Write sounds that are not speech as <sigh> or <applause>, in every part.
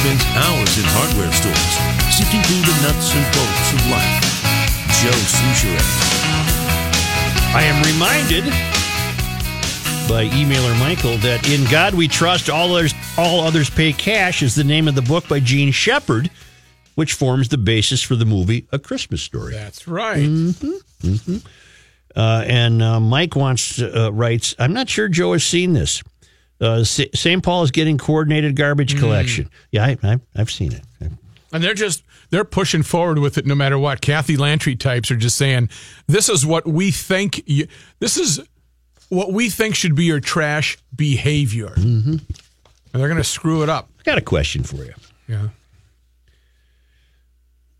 spends hours in hardware stores, sifting through the nuts and bolts of life. Joe Soucheray. I am reminded by emailer Michael that in God we trust, all others, all others pay cash is the name of the book by Jean Shepherd, which forms the basis for the movie A Christmas Story. That's right. Mm-hmm. Uh, and uh, Mike wants uh, writes, I'm not sure Joe has seen this. Uh, St. Paul is getting coordinated garbage Mm. collection. Yeah, I, I, I've seen it. And they're just they're pushing forward with it no matter what. Kathy Lantry types are just saying, "This is what we think. You, this is what we think should be your trash behavior." Mm-hmm. And they're going to screw it up. I got a question for you. Yeah.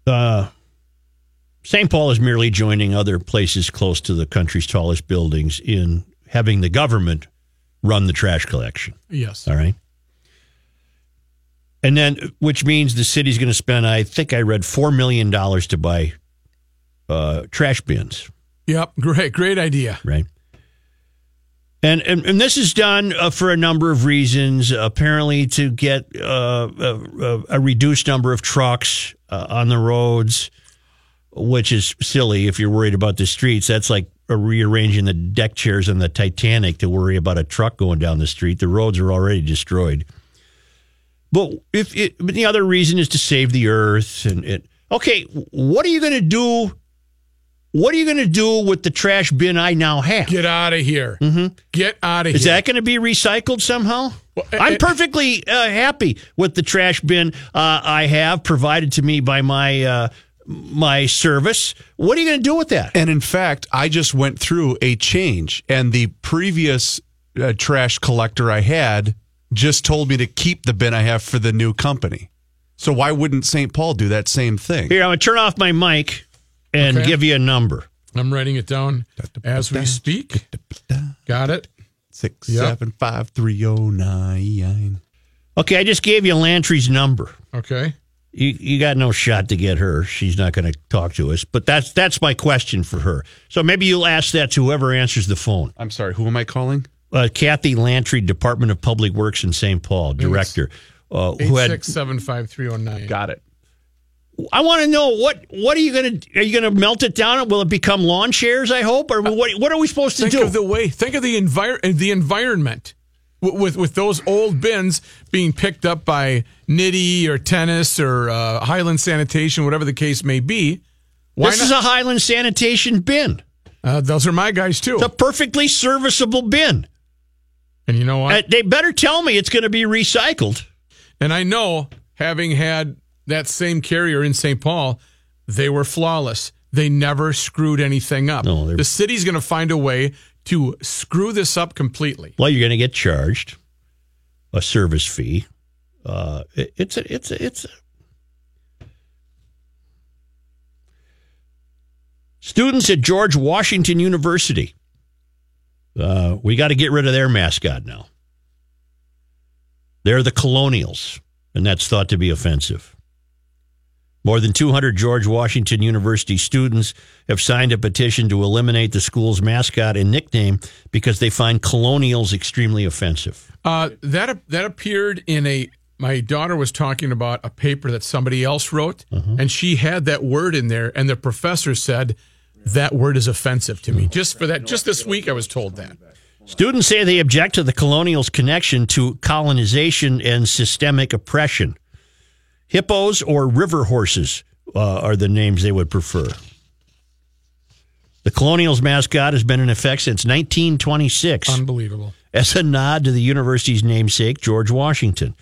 Uh, St. Paul is merely joining other places close to the country's tallest buildings in having the government run the trash collection. Yes. All right. And then, which means the city's going to spend, I think I read $4 million to buy uh, trash bins, Yep. Great. Great idea. right? And, and, and this is done uh, for a number of reasons. Apparently, to get uh, a, a reduced number of trucks uh, on the roads, which is silly if you're worried about the streets. That's like rearranging the deck chairs on the Titanic to worry about a truck going down the street. The roads are already destroyed. But if it, but the other reason is to save the earth and it. Okay, what are you going to do? What are you going to do with the trash bin I now have? Get out of here. Mm-hmm. Get out of Is here. that going to be recycled somehow? Well, I'm eh, perfectly uh, happy with the trash bin uh, I have provided to me by my uh, my service. What are you going to do with that? And in fact, I just went through a change, and the previous uh, trash collector I had just told me to keep the bin I have for the new company. So why wouldn't St. Paul do that same thing? Here, I'm going to turn off my mic and Okay. give you a number. I'm writing it down as we speak. Got it. Six Yep. seven five three oh nine. Okay, I just gave you Lantry's number. Okay. You, you got no shot to get her. She's not going to talk to us. But that's that's my question for her. So maybe you'll ask that to whoever answers the phone. I'm sorry. Who am I calling? Uh, Kathy Lantry, Department of Public Works in St. Paul, director. Uh, who had six seven five three zero nine. Got it. I want to know what what are you going to are you going to melt it down? Will it become lawn chairs? I hope, or what? What are we supposed to Think do? of the way. Think of the envir- the environment with, with those old bins being picked up by Nitty or Tennis or uh, Highland Sanitation, whatever the case may be. This is a Highland sanitation bin. uh, those are my guys too. It's a perfectly serviceable bin. and you know what? Uh, they better tell me it's going to be recycled. And I know, having had that same carrier in St. Paul, they were flawless. They never screwed anything up. No, the city's going to find a way to screw this up completely. Well, you're going to get charged a service fee. Uh, it- it's a, it's a, it's a, students at George Washington University. Uh, we got to get rid of their mascot now. They're the Colonials, and that's thought to be offensive. More than 200 George Washington University students have signed a petition to eliminate the school's mascot and nickname because they find colonials extremely offensive. Uh, that that appeared in a. My daughter was talking about a paper that somebody else wrote, and she had that word in there, and the professor said that word is offensive to me. Just for that, just this week, I was told that. Students say they object to the colonials' connection to colonization and systemic oppression. Hippos or river horses uh, are the names they would prefer. The colonials' mascot has been in effect since 1926 Unbelievable. as a nod to the university's namesake, George Washington.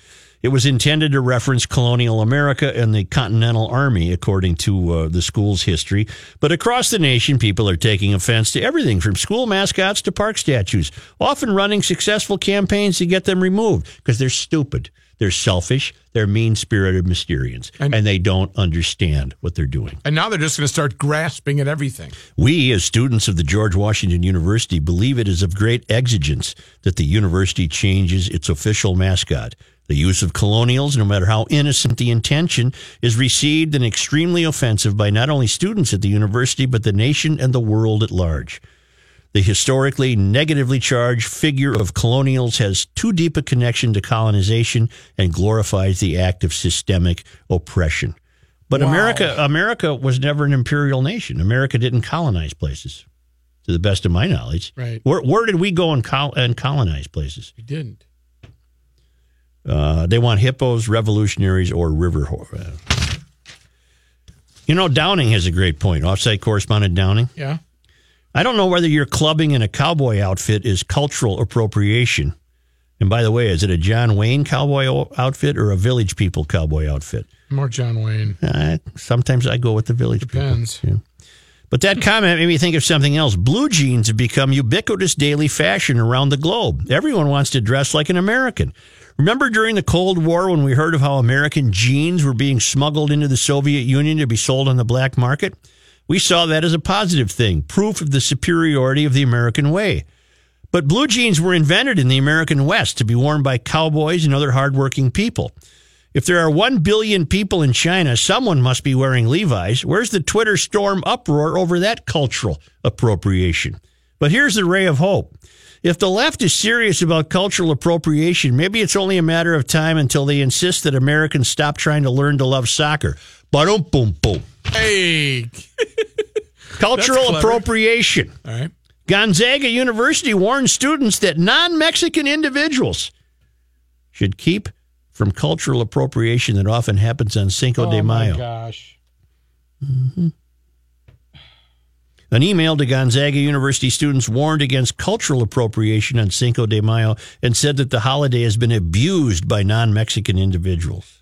It was intended to reference colonial America and the Continental Army, according to uh, the school's history. But across the nation, people are taking offense to everything from school mascots to park statues, often running successful campaigns to get them removed because they're stupid. They're selfish. They're mean spirited Mysterians. And, And- they don't understand what they're doing. And now they're just going to start grasping at everything. We, as students of the George Washington University, believe it is of great exigence that the university changes its official mascot. The use of colonials, no matter how innocent the intention, is received and extremely offensive by not only students at the university, but the nation and the world at large. The historically negatively charged figure of colonials has too deep a connection to colonization and glorifies the act of systemic oppression. But Wow. America, America was never an imperial nation. America didn't colonize places, to the best of my knowledge. Right. Where, where did we go and, col- and colonize places? We didn't. Uh, they want hippos, revolutionaries, or river. Uh. You know, Downing has a great point. Offsite correspondent Downing. Yeah. I don't know whether your clubbing in a cowboy outfit is cultural appropriation. And by the way, is it a John Wayne cowboy outfit or a Village People cowboy outfit? More John Wayne. Uh, sometimes I go with the Village Depends. People. Yeah. But that comment made me think of something else. Blue jeans have become ubiquitous daily fashion around the globe. Everyone wants to dress like an American. Remember during the Cold War when we heard of how American jeans were being smuggled into the Soviet Union to be sold on the black market? We saw that as a positive thing, proof of the superiority of the American way. But blue jeans were invented in the American West to be worn by cowboys and other hardworking people. If there are 1 billion people in China, someone must be wearing Levi's. Where's the Twitter storm uproar over that cultural appropriation? But here's the ray of hope. If the left is serious about cultural appropriation, maybe it's only a matter of time until they insist that Americans stop trying to learn to love soccer. Ba-dum, boom, boom. Hey. <laughs> Cultural appropriation. All right. Gonzaga University warns students that non Mexican individuals should keep from cultural appropriation that often happens on Cinco de oh my Mayo. gosh. Mm-hmm. An email to Gonzaga University students warned against cultural appropriation on Cinco de Mayo and said that the holiday has been abused by non Mexican individuals.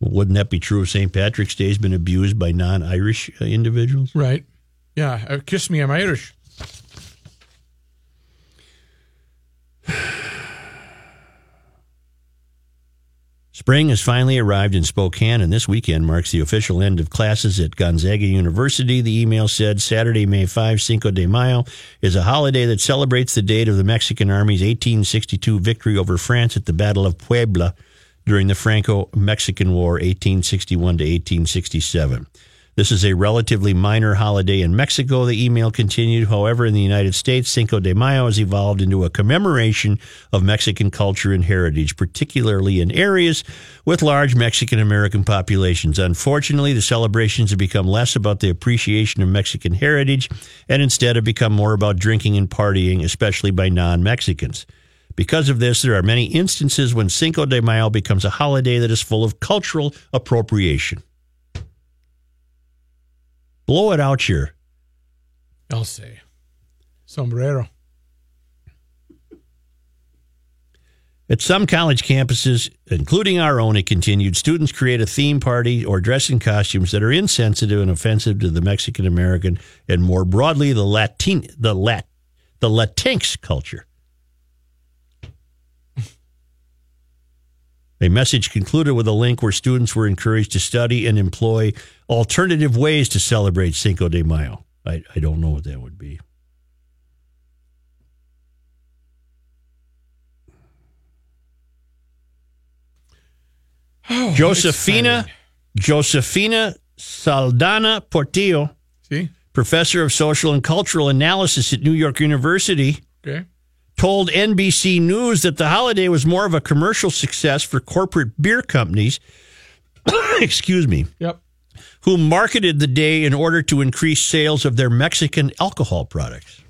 Wouldn't that be true if St. Patrick's Day has been abused by non Irish uh, individuals? Right. Yeah. Uh, kiss me, I'm Irish. Spring has finally arrived in Spokane, and this weekend marks the official end of classes at Gonzaga University. The email said Saturday, May 5, Cinco de Mayo, is a holiday that celebrates the date of the Mexican Army's 1862 victory over France at the Battle of Puebla during the Franco Mexican War, 1861 to 1867. This is a relatively minor holiday in Mexico, the email continued. However, in the United States, Cinco de Mayo has evolved into a commemoration of Mexican culture and heritage, particularly in areas with large Mexican American populations. Unfortunately, the celebrations have become less about the appreciation of Mexican heritage and instead have become more about drinking and partying, especially by non Mexicans. Because of this, there are many instances when Cinco de Mayo becomes a holiday that is full of cultural appropriation. Blow it out here. I'll say. Sombrero. At some college campuses, including our own, it continued, students create a theme party or dress in costumes that are insensitive and offensive to the Mexican American and more broadly the Latin the Lat the Latinx culture. A message concluded with a link where students were encouraged to study and employ alternative ways to celebrate Cinco de Mayo. I, I don't know what that would be. Oh, Josefina Saldana Portillo, See? professor of social and cultural analysis at New York University, Okay. Told NBC News that the holiday was more of a commercial success for corporate beer companies, <coughs> excuse me, Yep. who marketed the day in order to increase sales of their Mexican alcohol products.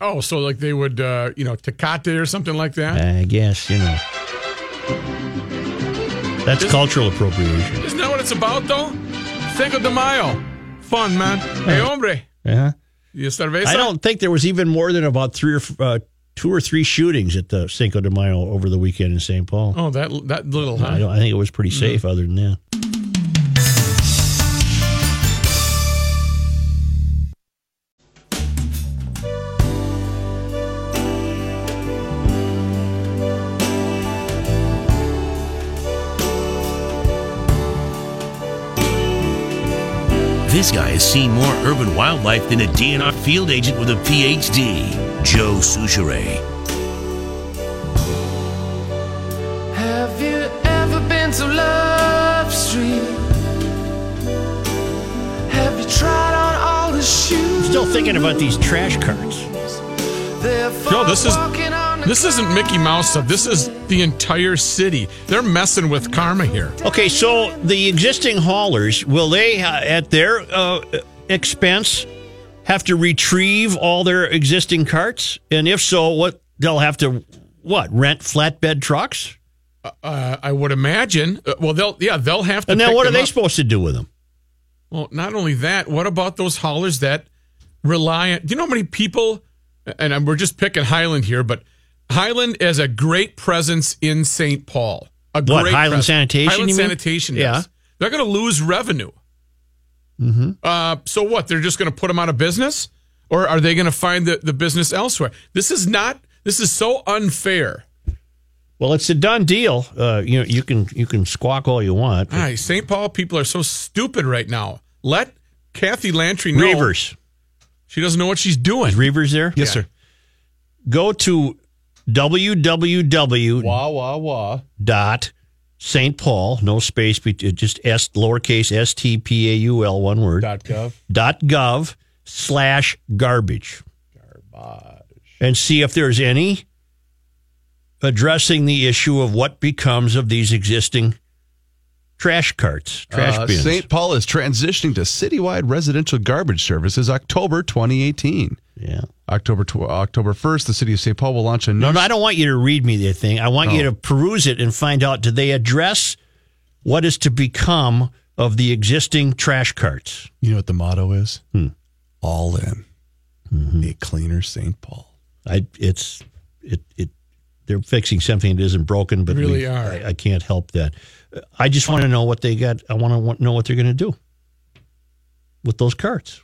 Oh, so like they would, uh, you know, Tecate or something like that? I guess, you know. That's cultural appropriation. Isn't that what it's about, though? Cinco de Mayo. Fun, man. Hey, hombre. Uh-huh. I don't think there was even more than about three or uh, two or three shootings at the Cinco de Mayo over the weekend in St. Paul. Oh, that that little, huh? I, don't, I think it was pretty safe. Other than that, This guy has seen more urban wildlife than a DNR field agent with a PhD. Joe Soucheray. Have you ever been to Love Street? Have you tried on all the shoes? still thinking about these trash carts. No, this is this isn't Mickey Mouse stuff. This is the entire city. They're messing with karma here. Okay, so the existing haulers will they, uh, at their uh, expense, have to retrieve all their existing carts? And if so, what they'll have to what rent flatbed trucks? Uh, I would imagine. Uh, well, they'll yeah they'll have to. And pick what are they up. supposed to do with them? Well, not only that, what about those haulers that rely on? Do you know how many people? And we're just picking Highland here, but Highland has a great presence in St. Paul. A What, great Highland pres- Sanitation, Highland you mean? Sanitation. Yeah. They're going to lose revenue. Mm-hmm. Uh, so what? They're just going to put them out of business, or are they going to find the, the business elsewhere? This is not. This is so unfair. Well, it's a done deal. Uh, you know, you can you can squawk all you want. Hi, St. Paul people are so stupid right now. Let Kathy Lantry know Reavers, she doesn't know what she's doing. is Reavers there? Yes, sir. Go to www. Wah wah wah. dot St. Paul, no space, be- uh, just S lowercase S T P A U L, one word. Dot gov. dot gov slash garbage. Garbage. And see if there's any addressing the issue of what becomes of these existing trash carts, trash Uh, bins. St. Paul is transitioning to citywide residential garbage services October 2018. yeah. October tw- October 1st, the city of St. Paul will launch a new No, no, I don't want you to read me the thing. I want you to peruse it and find out do they address what is to become of the existing trash carts? You know what the motto is? All in. A cleaner St. Paul. I it's it it they're fixing something that isn't broken, but Really we- are. I, I can't help that. Uh, I just want to know what they got. I want to know what they're going to do with those carts.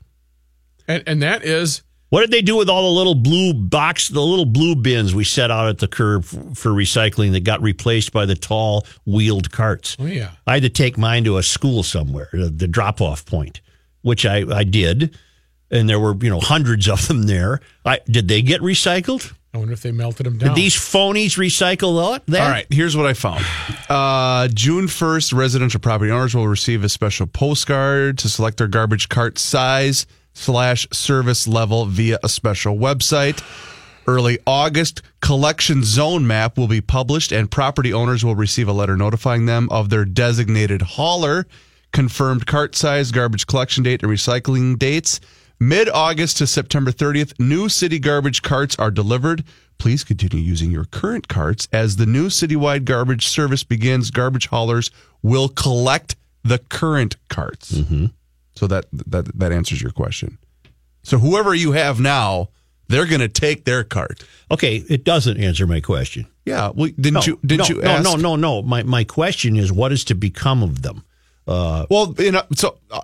And, and that is What did they do with all the little blue box, the little blue bins we set out at the curb for recycling that got replaced by the tall wheeled carts? oh yeah. I had to take mine to a school somewhere, the, the drop off point, which I, I did. And there were, you know, hundreds of them there. I, did they get recycled? I wonder if they melted them down. Did these phonies recycle that? that? All right, here's what I found. Uh, June 1st, residential property owners will receive a special postcard to select their garbage cart size slash service level via a special website. Early August, collection zone map will be published, and property owners will receive a letter notifying them of their designated hauler, confirmed cart size, garbage collection date, and recycling dates. Mid August to September 30th, new city garbage carts are delivered. Please continue using your current carts. As the new citywide garbage service begins, garbage haulers will collect the current carts. Mm-hmm. So that, that that answers your question. So whoever you have now, they're going to take their cart. Okay, it doesn't answer my question. Yeah. Well, didn't No, you? Didn't no, you no, ask? no, no, no. My my question is, what is to become of them? Uh, well, you know, so uh,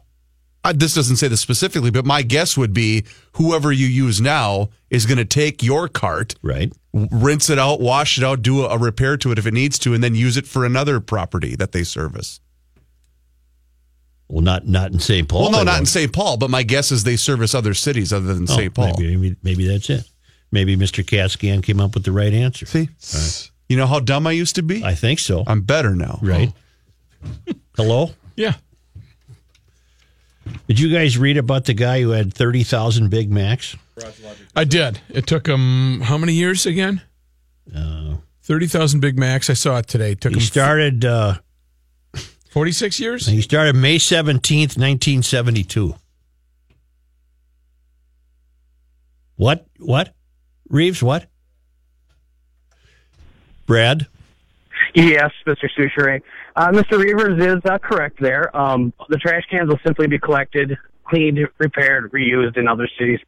uh, this doesn't say this specifically, but my guess would be whoever you use now is going to take your cart, Right. rinse it out, wash it out, do a, a repair to it if it needs to, and then use it for another property that they service. Well, not not in St. Paul. well, no, not in won't. St. Paul, but my guess is they service other cities other than Oh, St. Paul. Maybe, maybe maybe that's it. Maybe Mr. Cascan came up with the right answer. See, you know how dumb I used to be. I think so. I'm better now. right. Hello. yeah. Did you guys read about the guy who had thirty thousand Big Macs? I did. It took him how many years again? Thirty thousand Big Macs. I saw it today. It took He him started. Uh, forty six years. he started May seventeenth, nineteen seventy two. What? What? Reeves? What? Brad? Yes, Mr. Soucheray. Uh, Mr. Reavers is uh, correct there. Um, the trash cans will simply be collected, cleaned, repaired, reused in other cities.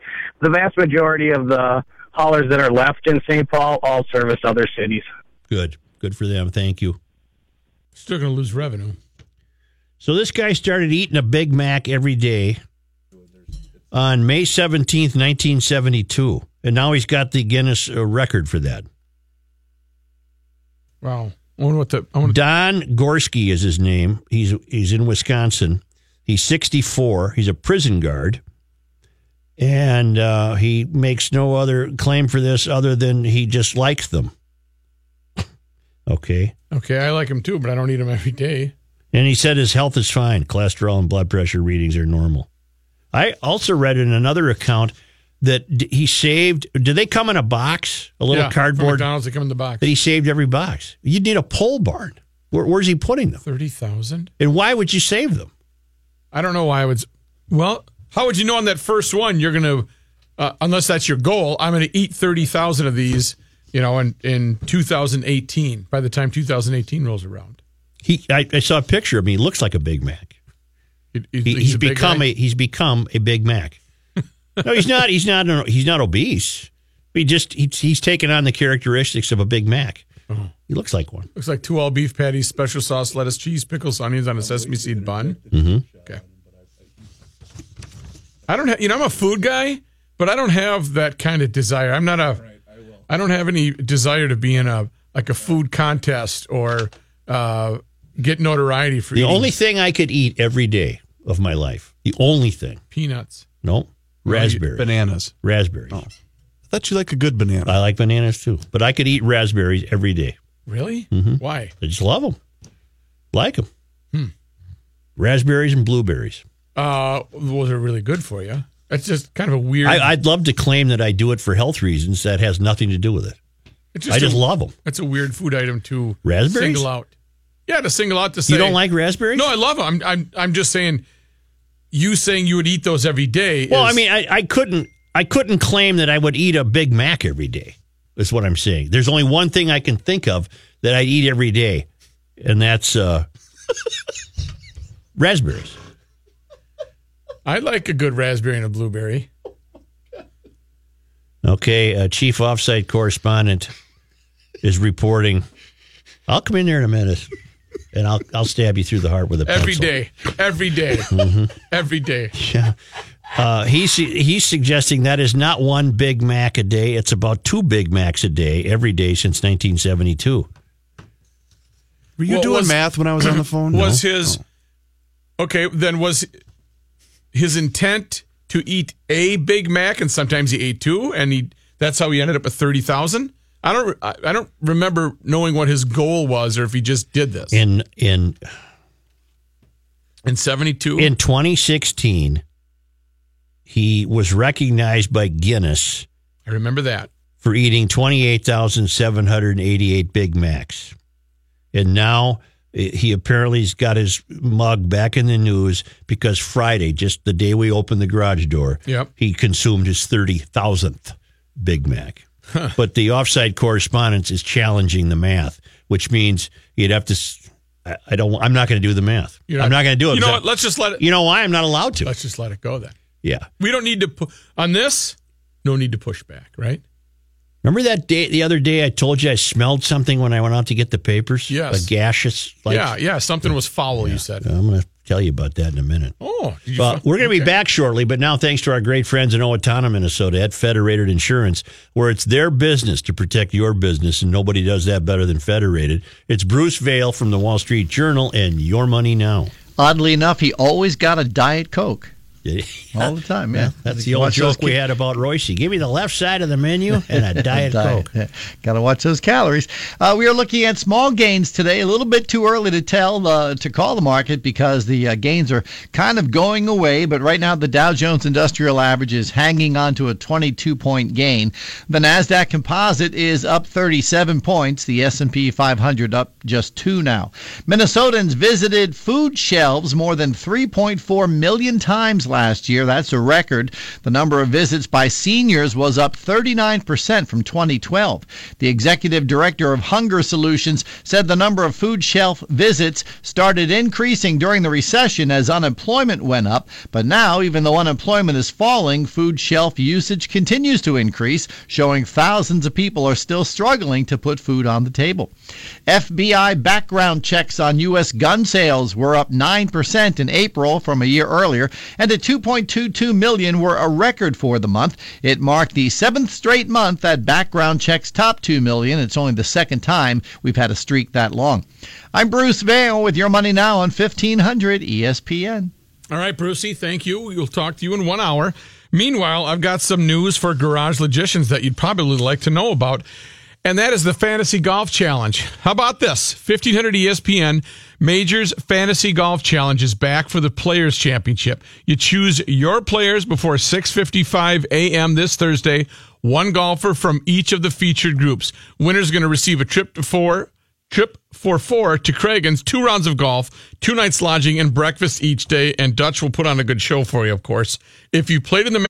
The vast majority of the haulers that are left in St. Paul all service other cities. Good. Good for them. Thank you. Still going to lose revenue. So this guy started eating a Big Mac every day on May 17th, 1972. And now he's got the Guinness uh, record for that. Wow. I wonder what the. I wonder, Don Gorske is his name. He's he's in Wisconsin. He's 64. He's a prison guard. And uh, he makes no other claim for this other than he just likes them. <laughs> okay. okay, I like him too, but I don't eat him every day. And he said his health is fine. Cholesterol and blood pressure readings are normal. I also read in another account that he saved. Do they come in a box, a little Yeah, cardboard McDonald's. They come in the box. that he saved every box? You'd need a pole barn. Where, where's he putting them? Thirty thousand. And why would you save them? I don't know why I would. Well, how would you know on that first one you're going to, uh, unless that's your goal, I'm going to eat 30,000 of these, you know, in, in 2018, by the time 2018 rolls around. He, I, I saw a picture of him. He looks like a Big Mac. He- He, he's he's a become guy. a he's become a Big Mac. No, he's not. He's not. an- He's not obese. He just he's, he's taken on the characteristics of a Big Mac. Uh-huh. He looks like one. Looks like two all beef patties, special sauce, lettuce, cheese, pickles, onions on a sesame seed bun. Mm-hmm. Okay. I don't have, you know, I'm a food guy, but I don't have that kind of desire. I'm not a, I don't have any desire to be in a like a food contest or uh, get notoriety for The eating only thing I could eat every day of my life. The only thing. peanuts. No, raspberries. Bananas. raspberries. Oh. I thought you like a good banana. I like bananas too, but I could eat raspberries every day. Really? Mm-hmm. Why? I just love them. Like them. Raspberries and blueberries. Uh, those are really good for you. That's just kind of a weird. I, I'd love to claim that I do it for health reasons. That has nothing to do with it. it's I just a, love them. It's a weird food item to Raspberries? single out. Yeah, to single out to say You don't like raspberries? No, I love them. I'm, I'm, I'm just saying. You saying you would eat those every day? Well, is- I mean, I, I couldn't I couldn't claim that I would eat a Big Mac every day. Is what I'm saying. There's only one thing I can think of that I'd eat every day, and that's uh, <laughs> raspberries. I like a good raspberry and a blueberry. Okay, uh, chief offsite correspondent is reporting. I'll come in there in a minute, and I'll I'll stab you through the heart with a pencil. Every day, every day, Mm-hmm. every day. Yeah. Uh, he's he's suggesting that is not one Big Mac a day. It's about two Big Macs a day every day since 1972. Were you Well, doing was- math when I was on the phone? <clears throat> Was No? his okay? Then was his intent to eat a Big Mac, and sometimes he ate two, and he that's how he ended up at thirty thousand. I don't. I don't remember knowing what his goal was, or if he just did this In in in seventy two. in 2016, he was recognized by Guinness I remember that. for eating 28,788 Big Macs. And now eh, he apparently has got his mug back in the news because Friday, just the day we opened the garage door, Yep. he consumed his 30,000th Big Mac. But the offside correspondence is challenging the math, which means you'd have to. I don't. I'm not going to do the math. You're I'm not going to do it. You know what? Let's just let it. You know why? I'm not allowed to. Let's just let it go then. Yeah. We don't need to pu- on this. No need to push back, right? Remember that day, the other day, I told you I smelled something when I went out to get the papers? Yes. A gaseous. Like, yeah, yeah. Something was foul. You said. I'm going to tell you about that in a minute. Oh, did Well, we're going to be okay. back shortly, but now thanks to our great friends in Owatonna, Minnesota at Federated Insurance, where it's their business to protect your business, and nobody does that better than Federated. It's Bruce Vail from the Wall Street Journal and Your Money Now. Oddly enough, he always got a Diet Coke Yeah, all the time. Yeah, That's You the old joke we had about Royce. Give me the left side of the menu <laughs> and a Diet Coke. Got to watch those calories. Uh, we are looking at small gains today. A little bit too early to tell uh, to call the market because the uh, gains are kind of going away. But right now, the Dow Jones Industrial Average is hanging on to a 22 point gain. The Nasdaq Composite is up 37 points. The S&P 500 up just two now. Minnesotans visited food shelves more than 3.4 million times last year. That's a record. The number of visits by seniors was up 39% from 2012. The executive director of Hunger Solutions said the number of food shelf visits started increasing during the recession as unemployment went up, but now, even though unemployment is falling, food shelf usage continues to increase, showing thousands of people are still struggling to put food on the table. FBI background checks on U.S. gun sales were up 9% in April from a year earlier, and at 2.22 million were a record for the month. It marked the seventh straight month that background checks topped 2 million. It's only the second time we've had a streak that long. I'm Bruce Vail with your money now on E 1500 ESPN. All right, Brucey, thank you. We'll talk to you in one hour. Meanwhile, I've got some news for garage logicians that you'd probably like to know about. And that is the Fantasy Golf Challenge. How about this? 1500 ESPN Majors Fantasy Golf Challenge is back for the Players Championship. You choose your players before 6:55 a.m. this Thursday. One golfer from each of the featured groups. Winner's going to receive a trip to four trip for four to Cragun's, two rounds of golf, two nights lodging, and breakfast each day. And Dutch will put on a good show for you, of course. If you played in the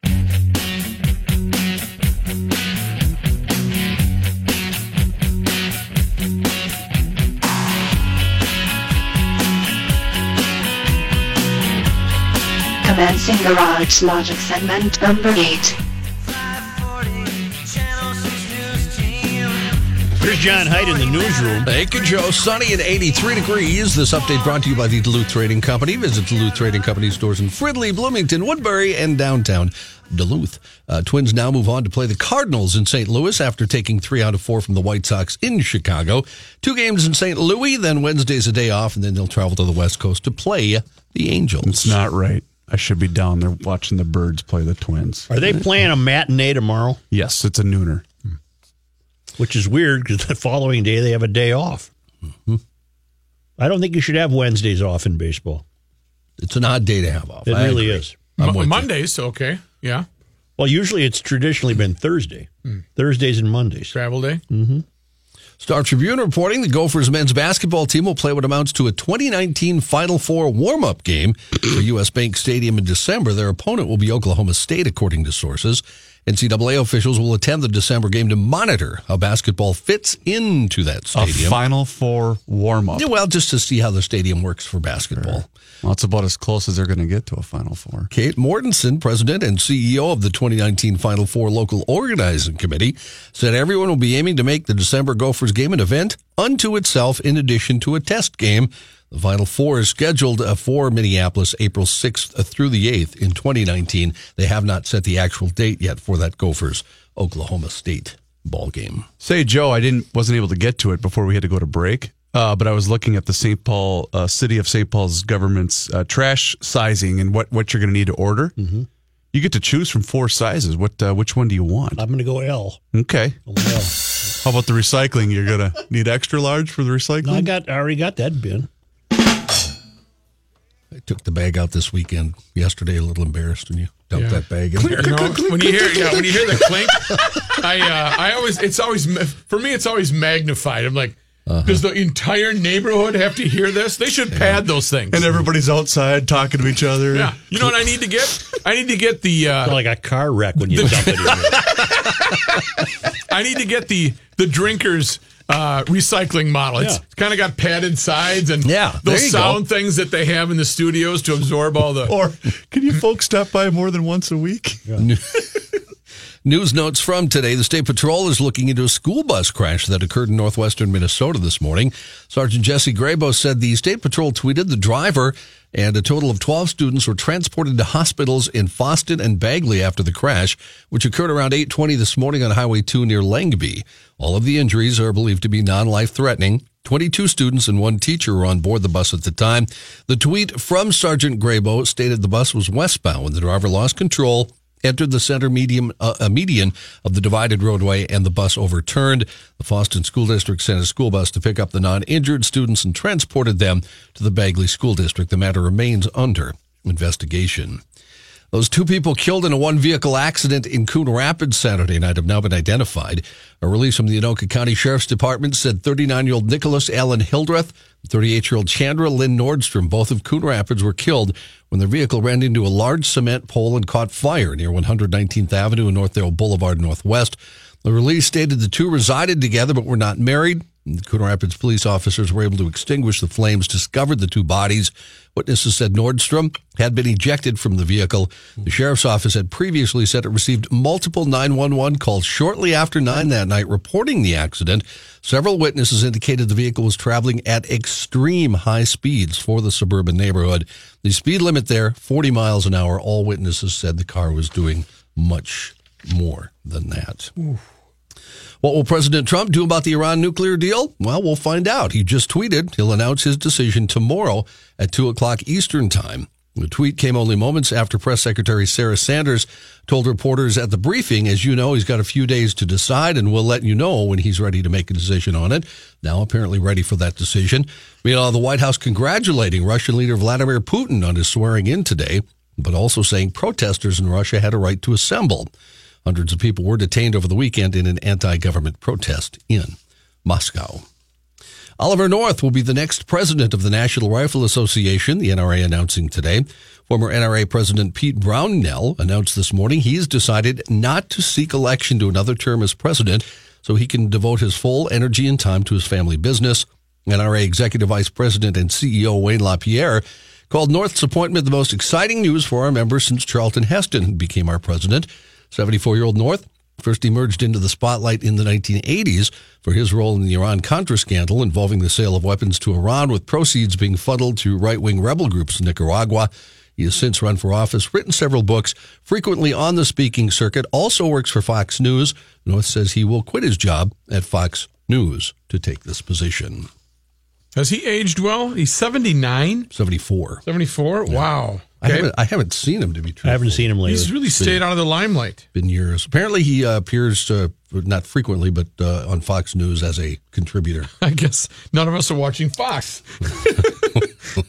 Commencing Garage Logic segment number 8. Here's John Hyde in the newsroom. Thank you, Joe. Sunny and 83 degrees. This update brought to you by the Duluth Trading Company. Visit Duluth Trading Company stores in Fridley, Bloomington, Woodbury, and downtown Duluth. Uh, Twins now move on to play the Cardinals in St. Louis after taking three out of four from the White Sox in Chicago. Two games in St. Louis, then Wednesday's a day off, and then they'll travel to the West Coast to play the Angels. It's not right. I should be down there watching the birds play the Twins. Are they playing a matinee tomorrow? Yes, it's a nooner. Which is weird because the following day they have a day off. Mm-hmm. I don't think you should have Wednesdays off in baseball. It's an odd day to have off. It I really agree. is. I'm Mo- with you. Mondays, okay. Yeah. Well, usually it's traditionally been Thursday, hmm. Thursdays and Mondays. Travel day. Mm-hmm. Star Tribune reporting the Gophers men's basketball team will play what amounts to a 2019 Final Four warm up game for U.S. Bank Stadium in December. Their opponent will be Oklahoma State, according to sources. NCAA officials will attend the December game to monitor how basketball fits into that stadium. A. Final Four warm up. Yeah, well, just to see how the stadium works for basketball. Well, it's about as close as they're going to get to a Final Four. Kate Mortensen, president and CEO of the 2019 Final Four Local Organizing Committee, said everyone will be aiming to make the December Gophers game an event unto itself in addition to a test game. The Final Four is scheduled uh, for Minneapolis April 6th through the 8th in 2019. They have not set the actual date yet for that Gophers Oklahoma State ball game. Say, Joe, I didn't wasn't able to get to it before we had to go to break. Uh, but I was looking at the St. Paul uh, city of St. Paul's government's uh, trash sizing and what, what you're going to need to order. Mm-hmm. You get to choose from four sizes. What uh, which one do you want? I'm going to go L. Okay. L. How about the recycling? You're gonna <laughs> need extra large for the recycling. No, I got. I already got that bin. I took the bag out this weekend yesterday, a little embarrassed, when you dumped Yeah. that bag in there. You know, when you hear yeah, when you hear the clink, I uh, I always it's always for me it's always magnified. I'm like, does the entire neighborhood have to hear this? They should pad those things. and everybody's outside talking to each other. yeah, you know what I need to get? I need to get the uh, like a car wreck when you dump it in there. <laughs> I need to get the the drinkers uh, recycling model. It's Yeah. kind of got padded sides and Yeah, there those you go. sound things that they have in the studios to absorb all the. Or can you folks stop by more than once a week? News notes from today. The State Patrol is looking into a school bus crash that occurred in northwestern Minnesota this morning. Sergeant Jesse Grabow said the State Patrol tweeted the driver and a total of 12 students were transported to hospitals in Fosston and Bagley after the crash, which occurred around 820 this morning on Highway 2 near Lengby. All of the injuries are believed to be non-life threatening. 22 students and one teacher were on board the bus at the time. The tweet from Sergeant Grabow stated the bus was westbound when the driver lost control entered the center medium, uh, uh, median of the divided roadway and the bus overturned. The Fosston School District sent a school bus to pick up the non-injured students and transported them to the Bagley School District. The matter remains under investigation. Those two people killed in a one vehicle accident in Coon Rapids Saturday night have now been identified. A release from the Anoka County Sheriff's Department said 39 year old Nicholas Allen Hildreth, 38 year old Chandra Lynn Nordstrom, both of Coon Rapids, were killed when their vehicle ran into a large cement pole and caught fire near 119th Avenue and Northdale Boulevard Northwest. The release stated the two resided together but were not married. Coon Rapids police officers were able to extinguish the flames, discovered the two bodies. Witnesses said Nordstrom had been ejected from the vehicle. The sheriff's office had previously said it received multiple 911 calls shortly after 9 that night reporting the accident. Several witnesses indicated the vehicle was traveling at extreme high speeds for the suburban neighborhood. The speed limit there, 40 miles an hour. All witnesses said the car was doing much more than that. What will President Trump do about the Iran nuclear deal? Well, we'll find out. He just tweeted he'll announce his decision tomorrow at 2 o'clock Eastern Time. The tweet came only moments after Press Secretary Sarah Sanders told reporters at the briefing, as you know, he's got a few days to decide and we'll let you know when he's ready to make a decision on it. Now apparently ready for that decision. Meanwhile, the White House congratulating Russian leader Vladimir Putin on his swearing in today, but also saying protesters in Russia had a right to assemble. Hundreds of people were detained over the weekend in an anti-government protest in Moscow. Oliver North will be the next president of the National Rifle Association, the NRA announcing today. Former NRA President Pete Brownell announced this morning he's decided not to seek election to another term as president so he can devote his full energy and time to his family business. NRA Executive Vice President and CEO Wayne LaPierre called North's appointment the most exciting news for our members since Charlton Heston became our president. 74 year old North first emerged into the spotlight in the 1980s for his role in the Iran Contra scandal involving the sale of weapons to Iran, with proceeds being funneled to right wing rebel groups in Nicaragua. He has since run for office, written several books, frequently on the speaking circuit, also works for Fox News. North says he will quit his job at Fox News to take this position. Has he aged well? He's 79? 74. 74? Wow. I, haven't, I haven't seen him, to be true. I haven't seen him lately. He's really stayed out of the limelight. Been years. Apparently, he uh, appears, uh, not frequently, but uh, on Fox News as a contributor. <laughs> I guess none of us are watching Fox. <laughs> <laughs>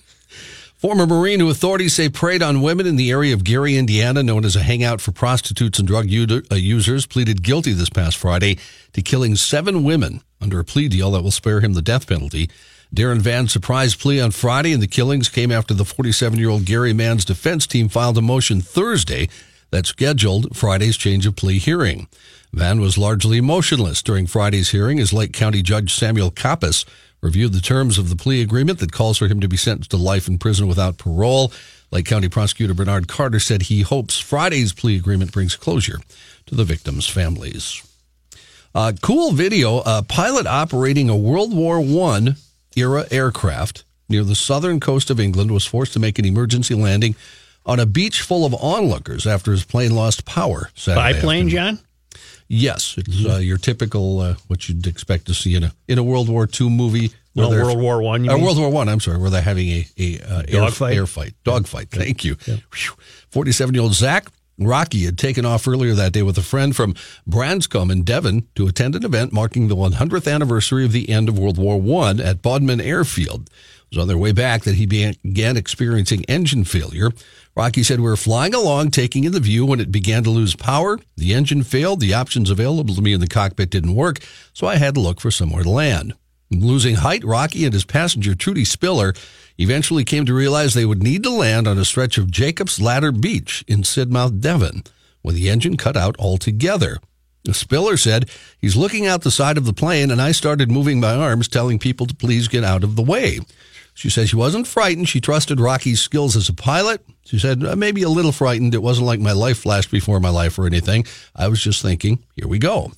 Former Marine who authorities say preyed on women in the area of Gary, Indiana, known as a hangout for prostitutes and drug u- uh, users, pleaded guilty this past Friday to killing seven women under a plea deal that will spare him the death penalty. Darren Vann's surprise plea on Friday and the killings came after the 47 year old Gary Mann's defense team filed a motion Thursday that scheduled Friday's change of plea hearing. Van was largely motionless during Friday's hearing as Lake County Judge Samuel Cappas reviewed the terms of the plea agreement that calls for him to be sentenced to life in prison without parole. Lake County Prosecutor Bernard Carter said he hopes Friday's plea agreement brings closure to the victims' families. Uh, cool video: a pilot operating a World War One era aircraft near the southern coast of England was forced to make an emergency landing on a beach full of onlookers after his plane lost power. Saturday Biplane, afternoon. John? Yes, it's uh, your typical uh, what you'd expect to see in a in a World War II movie. No, World War One, Uh. World War One. I'm sorry, where they're having a a uh, air, Dogfight? air fight, dogfight. Thank you. Forty seven year old Zach Rocky had taken off earlier that day with a friend from Branscombe in Devon to attend an event marking the 100th anniversary of the end of World War One at Bodmin Airfield. It was on their way back that he began experiencing engine failure. Rocky said, We were flying along, taking in the view when it began to lose power. The engine failed. The options available to me in the cockpit didn't work, so I had to look for somewhere to land. Losing height, Rocky and his passenger, Trudy Spiller, eventually came to realize they would need to land on a stretch of Jacob's Ladder Beach in Sidmouth, Devon, when the engine cut out altogether. Spiller said, He's looking out the side of the plane, and I started moving my arms, telling people to please get out of the way. She says she wasn't frightened. She trusted Rocky's skills as a pilot. She said, "Uh, maybe a little frightened. It wasn't like my life flashed before my life or anything. I was just thinking, here we go.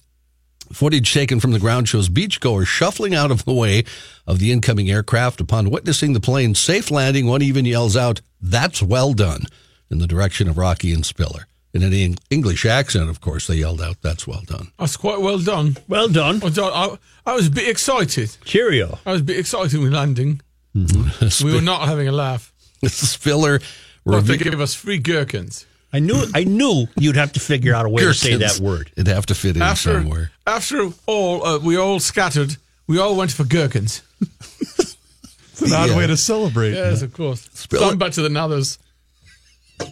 Footage taken from the ground shows beachgoers shuffling out of the way of the incoming aircraft. Upon witnessing the plane's safe landing, one even yells out, That's well done, in the direction of Rocky and Spiller. In an English accent, of course, they yelled out, That's well done. That's quite well done. Well done. I, I, I was a bit excited. Cheerio. I was a bit excited with landing. Mm-hmm. <laughs> We were not having a laugh. <laughs> Spiller But they gave us free gherkins. I knew I knew you'd have to figure out a way to say that word. It'd have to fit in After, somewhere. after all, uh, we all scattered. We all went for gherkins. It's an odd Yeah. way to celebrate. Yes, of course. Spill Gone it. back to the Nathers.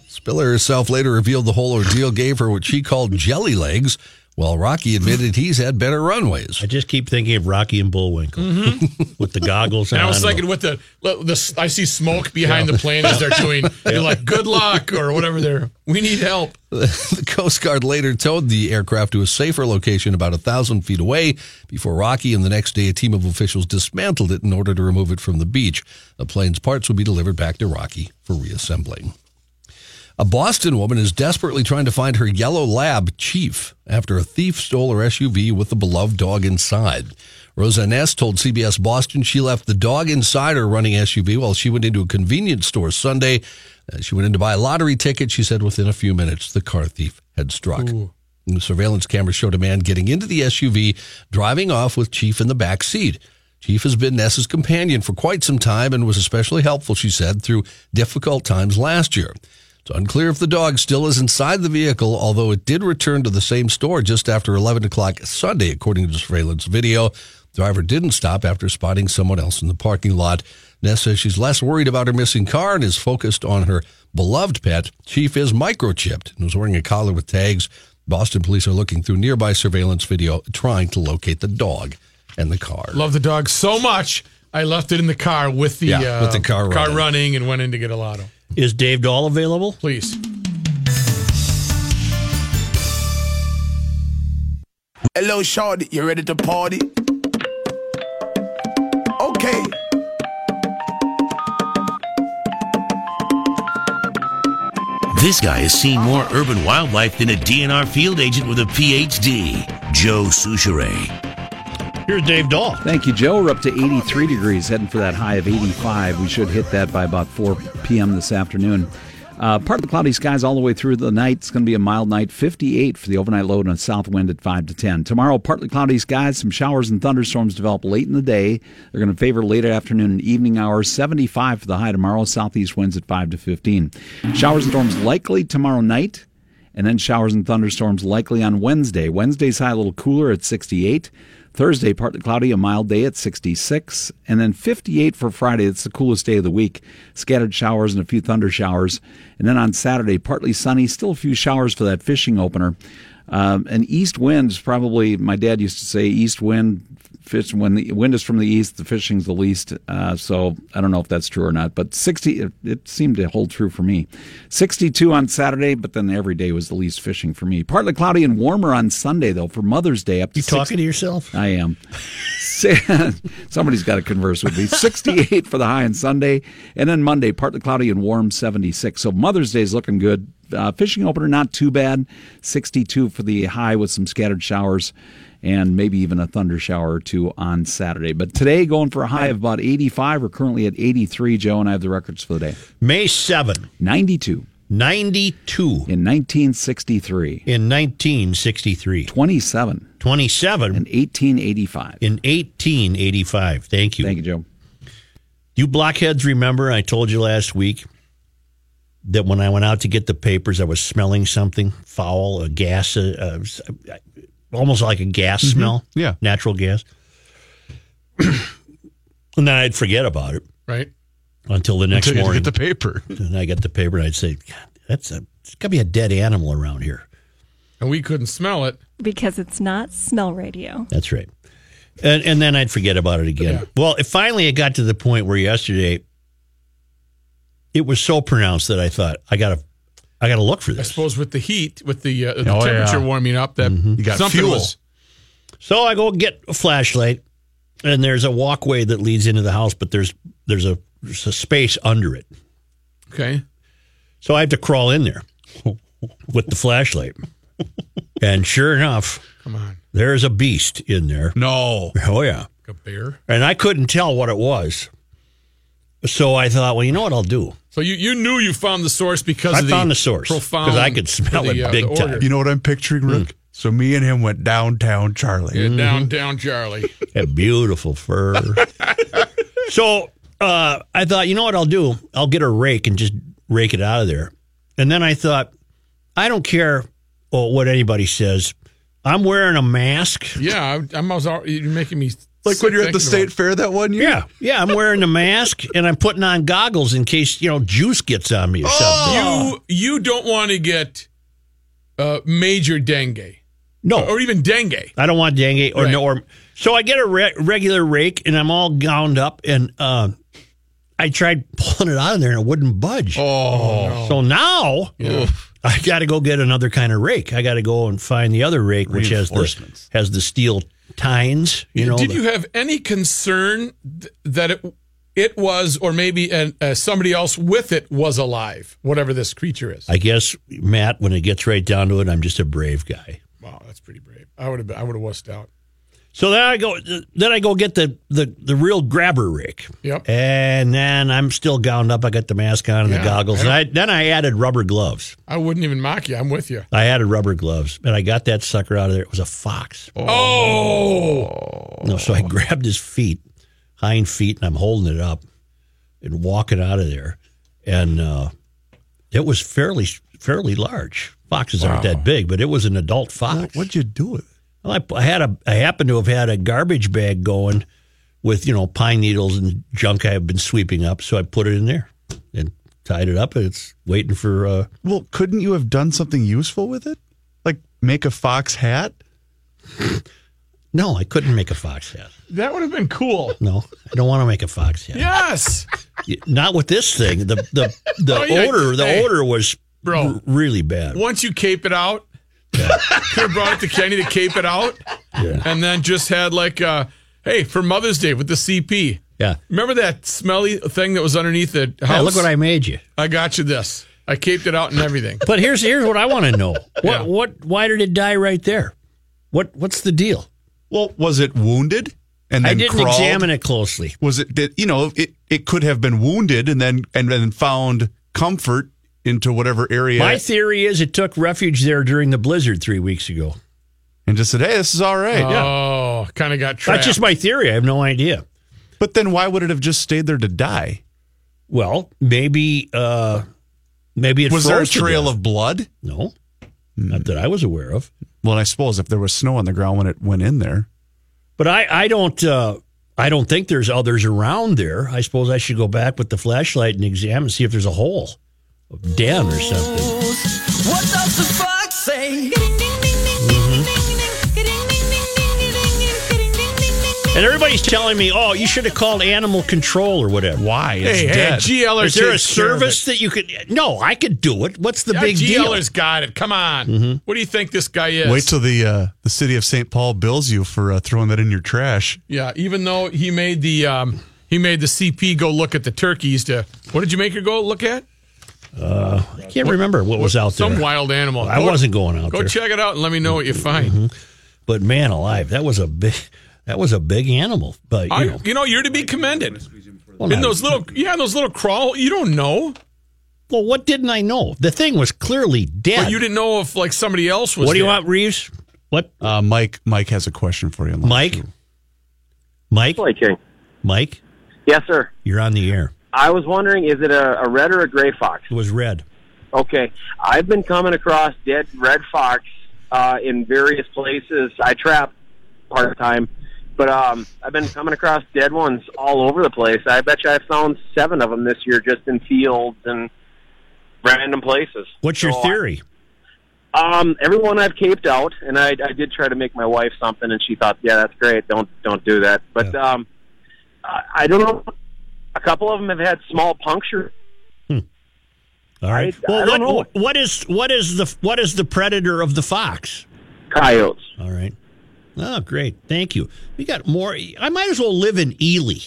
Spiller herself later revealed the whole ordeal gave her what she called jelly legs, while Rocky admitted he's had better runways. I just keep thinking of Rocky and Bullwinkle mm-hmm. <laughs> with the goggles And on. I was thinking with the, the I see smoke behind the plane as they're doing. <laughs> You're like, good luck or whatever. They're we need help. <laughs> The Coast Guard later towed the aircraft to a safer location about a thousand feet away before Rocky and the next day a team of officials dismantled it in order to remove it from the beach. The plane's parts will be delivered back to Rocky for reassembling. A Boston woman is desperately trying to find her yellow lab, Chief, after a thief stole her SUV with the beloved dog inside. Rosa Ness told CBS Boston she left the dog inside her running SUV while she went into a convenience store Sunday. As she went in to buy a lottery ticket, she said within a few minutes the car thief had struck. The surveillance camera showed a man getting into the SUV, driving off with Chief in the back seat. Chief has been Ness's companion for quite some time and was especially helpful, she said, through difficult times last year. It's unclear if the dog still is inside the vehicle, although it did return to the same store just after 11 o'clock Sunday, according to surveillance video. Driver didn't stop after spotting someone else in the parking lot. Ness says she's less worried about her missing car and is focused on her beloved pet. Chief is microchipped and was wearing a collar with tags. Boston police are looking through nearby surveillance video trying to locate the dog and the car. Love the dog so much. I left it in the car with the, Yeah, uh, with the car running. running and went in to get a lotto. Is Dave Dahl available? Please. Hello, Shorty. You ready to party? Okay. This guy has seen more urban wildlife than a DNR field agent with a PhD. Joe Soucheray. Here's Dave Dahl. Thank you, Joe. We're up to 83 degrees, heading for that high of 85. We should hit that by about 4 p.m. this afternoon. Uh, partly cloudy skies all the way through the night. It's going to be a mild night. 58 for the overnight low and a south wind at 5 to 10. Tomorrow, partly cloudy skies. Some showers and thunderstorms develop late in the day. They're going to favor late afternoon and evening hours. 75 for the high tomorrow. Southeast winds at 5 to 15. Showers and storms likely tomorrow night and then showers and thunderstorms likely on Wednesday. Wednesday's high a little cooler at 68. Thursday, partly cloudy, a mild day at 66. And then 58 for Friday. It's the coolest day of the week. Scattered showers and a few thunder showers. And then on Saturday, partly sunny, still a few showers for that fishing opener. Um, and east winds, probably, my dad used to say, east wind, fish, when the wind is from the east, the fishing's the least. Uh, so I don't know if that's true or not, but 60, it, it seemed to hold true for me. 62 on Saturday, but then every day was the least fishing for me. Partly cloudy and warmer on Sunday, though, for Mother's Day. Up to You 60 talking to yourself? I am. <laughs> Somebody's got to converse with me. 68 for the high on Sunday. And then Monday, partly cloudy and warm, 76. So Mother's Day is looking good. Uh, fishing opener, not too bad. 62 for the high with some scattered showers and maybe even a thunder shower or two on Saturday. But today, going for a high of about 85. We're currently at 83, Joe, and I have the records for the day. May 7, 92 92 in 1963, in 1963, 27 27 in 1885. in 1885. Thank you. Thank you, Joe. You blockheads remember I told you last week that when I went out to get the papers, I was smelling something foul, a gas, uh, uh, almost like a gas smell. Yeah. Natural gas. <clears throat> and then I'd forget about it Right? until the next Until you morning. get the paper. <laughs> and I get the paper and I'd say, God, that's a, it's got to be a dead animal around here. And we couldn't smell it. because it's not smell radio. That's right. And and then I'd forget about it again. Yeah. Well, it finally it got to the point where yesterday it was so pronounced that I thought I gotta I gotta look for this. I suppose with the heat, with the, uh, the Oh, temperature yeah. warming up, that You got something fuel. was. So I go get a flashlight, and there's a walkway that leads into the house, but there's there's a, there's a space under it. Okay. So I have to crawl in there <laughs> with the flashlight. and sure enough, Come on. there's a beast in there. No. Oh yeah. Like a bear. And I couldn't tell what it was. So I thought, well, you know what I'll do? So you, you knew you found the source because I of the found the source, profound 'cause I could smell the, it uh, big the time. order. You know what I'm picturing, Rick? So me and him went downtown Charlie. Yeah, down, down, Charlie. <laughs> That beautiful fur. <laughs> so uh, I thought, you know what I'll do? I'll get a rake and just rake it out of there. And then I thought, I don't care oh, what anybody says. I'm wearing a mask. Yeah, I, I'm always, al- you're making me Like when you're at the state fair that one year? Yeah, yeah. I'm wearing a mask and I'm putting on goggles in case you know juice gets on me or something. You you don't want to get uh, major dengue No, or even dengue. I don't want dengue or Right. no. Or, so I get a re- regular rake and I'm all gowned up and uh, I tried pulling it out of there and it wouldn't budge. Oh. So now Yeah. I got to go get another kind of rake. I got to go and find the other rake, which has the Reinforcements. has the steel tines. You know, Did the- you have any concern th- that it it was, or maybe an, uh, somebody else with it was alive, whatever this creature is? I guess Matt, when it gets right down to it, I'm just a brave guy. wow, that's pretty brave. I would have I would have wussed out. So then I go, then I go get the the, the real grabber rake. Yep. And then I'm still gowned up. I got the mask on and Yeah, the goggles. I And I, then I added rubber gloves. I wouldn't even mock you. I'm with you. I added rubber gloves, and I got that sucker out of there. It was a fox. Oh, No, so I grabbed his feet, hind feet and I'm holding it up and walking out of there. And uh, it was fairly fairly large. Foxes aren't that big, but it was an adult fox. What'd you do with it? Well, I, I had a I happened to have had a garbage bag going with you know pine needles and junk I have been sweeping up, so I put it in there and tied it up, and it's waiting for. Uh, Well, couldn't you have done something useful with it? Like make a fox hat? no, I couldn't make a fox hat. That would have been cool. No, I don't want to make a fox hat. Yes. Not with this thing. The the the Oh, yeah. odor the Hey, odor was bro. r- really bad. Once you cape it out, could have brought it to Kenny to cape it out, Yeah. and then just had like, uh, hey, for Mother's Day with the CP. Yeah. Remember that smelly thing that was underneath the house? Yeah, look what I made you. I got you this. I caped it out and everything. But here's here's what I want to know. <laughs> What Yeah. what why did it die right there? What what's the deal? Well, was it wounded and then I didn't crawled? examine it closely. Was it did you know it, it could have been wounded and then and then found comfort into whatever area My theory is it took refuge there during the blizzard three weeks ago. and just said, "Hey, this is all right." Oh, kind of got trapped. That's just my theory. I have no idea. But then why would it have just stayed there to die? Well, maybe uh maybe it was there a trail of blood? No, not that I was aware of. Well, I suppose if there was snow on the ground when it went in there. But I I don't uh I don't think there's others around there. I suppose I should go back with the flashlight and examine see if there's a hole, a den or something. What does the fox say? And everybody's telling me, "Oh, you should have called animal control or whatever." Why? It's Hey, hey, dead. GLer Is there a takes care of service that you could? No, I could do it. What's the Yeah, big deal? GLer's got it. Come on. What do you think this guy is? Wait till the uh, the city of St. Paul bills you for uh, throwing that in your trash. Yeah, even though he made the um, he made the CP go look at the turkeys to what did you make her go look at? I can't remember what was out there. Some wild animal. I Go- wasn't going out Go there. Go check it out and let me know what you find. But man alive, that was a big that was a big animal. But you I, know, you know, you're to be commended. well, In those little, yeah, those little crawl. You don't know. well, what didn't I know? The thing was clearly dead. But you didn't know if like somebody else was. what do you dead. want, Reeves? What, Uh, Mike Mike has a question for you. Mike? Mike? Play King. Mike? Yes, sir. You're on the air. I was wondering, is it a, a red or a gray fox? It was red. Okay, I've been coming across dead red fox uh, in various places. I trap part time, but um, I've been coming across dead ones all over the place. I bet you I found seven of them this year just in fields and random places. What's your So, theory? Um, everyone I've caped out, and I, I did try to make my wife something, and she thought, "Yeah, that's great. Don't don't do that." But um, I, I don't know. A couple of them have had small punctures. All right. I, well, I what, what is what is the what is the predator of the fox? Coyotes. All right. Oh, great. Thank you. We got more. I might as well live in Ely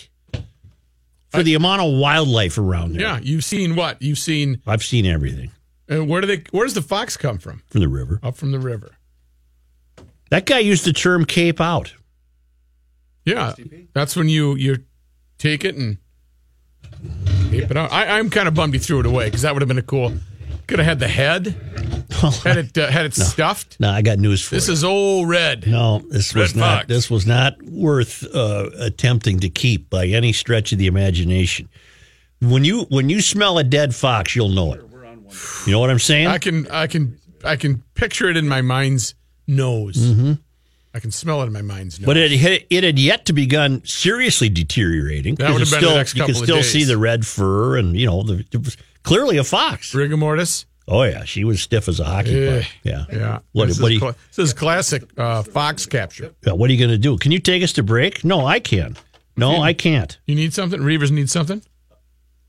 for the amount of wildlife around there. Yeah, you've seen what? You've seen. I've seen everything Uh, where do they? Where does the fox come from? from the river. Up from the river. That guy used the term "cape out." Yeah, that's when you you take it and tape it. I, I'm kind of bummed he threw it away because that would have been a cool. Could have had the head, <laughs> had it uh, had it stuffed. No, I got news for This you. is old red. no, this was Red not. This was not worth uh, attempting to keep by any stretch of the imagination. When you when you smell a dead fox, you'll know it. You know what I'm saying? I can I can I can picture it in my mind's nose. I can smell it in my mind's nose. But it had, it had yet to begun seriously deteriorating. That would have been the still, next You can still days. see the red fur, and you know, the, it was clearly a fox. rigor mortis. Oh yeah, she was stiff as a hockey Yeah. puck. Yeah, Yeah. What, this, what, is you, cla- this is classic uh, fox capture. yeah, what are you going to do? Can you take us to break? No, I can. No, I can't. You need something? Reavers need something?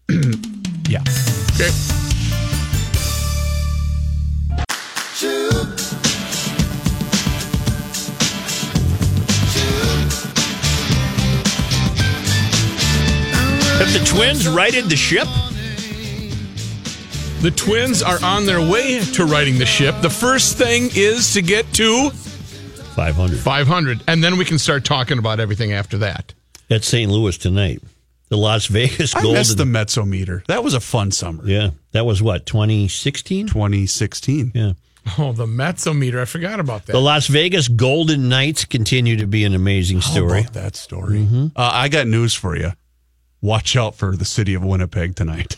<clears throat> Yeah. Okay. Have the twins righted the ship? The twins are on their way to righting the ship. The first thing is to get to 500 500, and then we can start talking about everything after that. at St. Louis tonight. The Las Vegas I Golden. missed the Metzometer. That was a fun summer. yeah, that was what 2016. 2016. Yeah, Oh, the Metzometer. I forgot about that. The Las Vegas Golden Knights continue to be an amazing story. about that story? Uh, I got news for you. Watch out for the city of Winnipeg tonight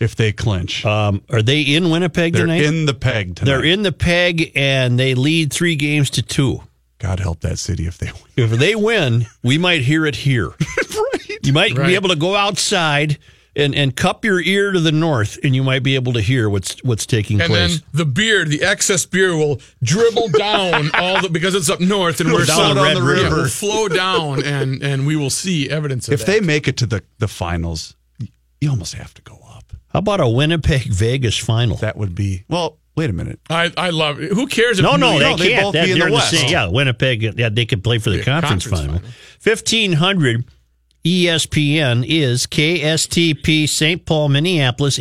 if they clinch. Um, are they in Winnipeg They're tonight? in the peg tonight. They're in the peg and they lead three games to two. God help that city if they win. If they win, we might hear it here. <laughs> You might Right. be able to go outside and, and cup your ear to the north, and you might be able to hear what's what's taking and place. then the beer, the excess beer, will dribble down <laughs> all the because it's up north and we're Down so- Red yeah, River. will flow down and and we will see evidence of If that. they make it to the, the finals, you almost have to go up. How about a Winnipeg Vegas final? That would be, well, wait a minute. I I love it. Who cares? If No, no, they they can't. both That- be in they're the West. same- yeah, Winnipeg. Yeah, they could play for the Yeah, conference, conference final. final. Fifteen hundred. ESPN is KSTP St. Paul, Minneapolis,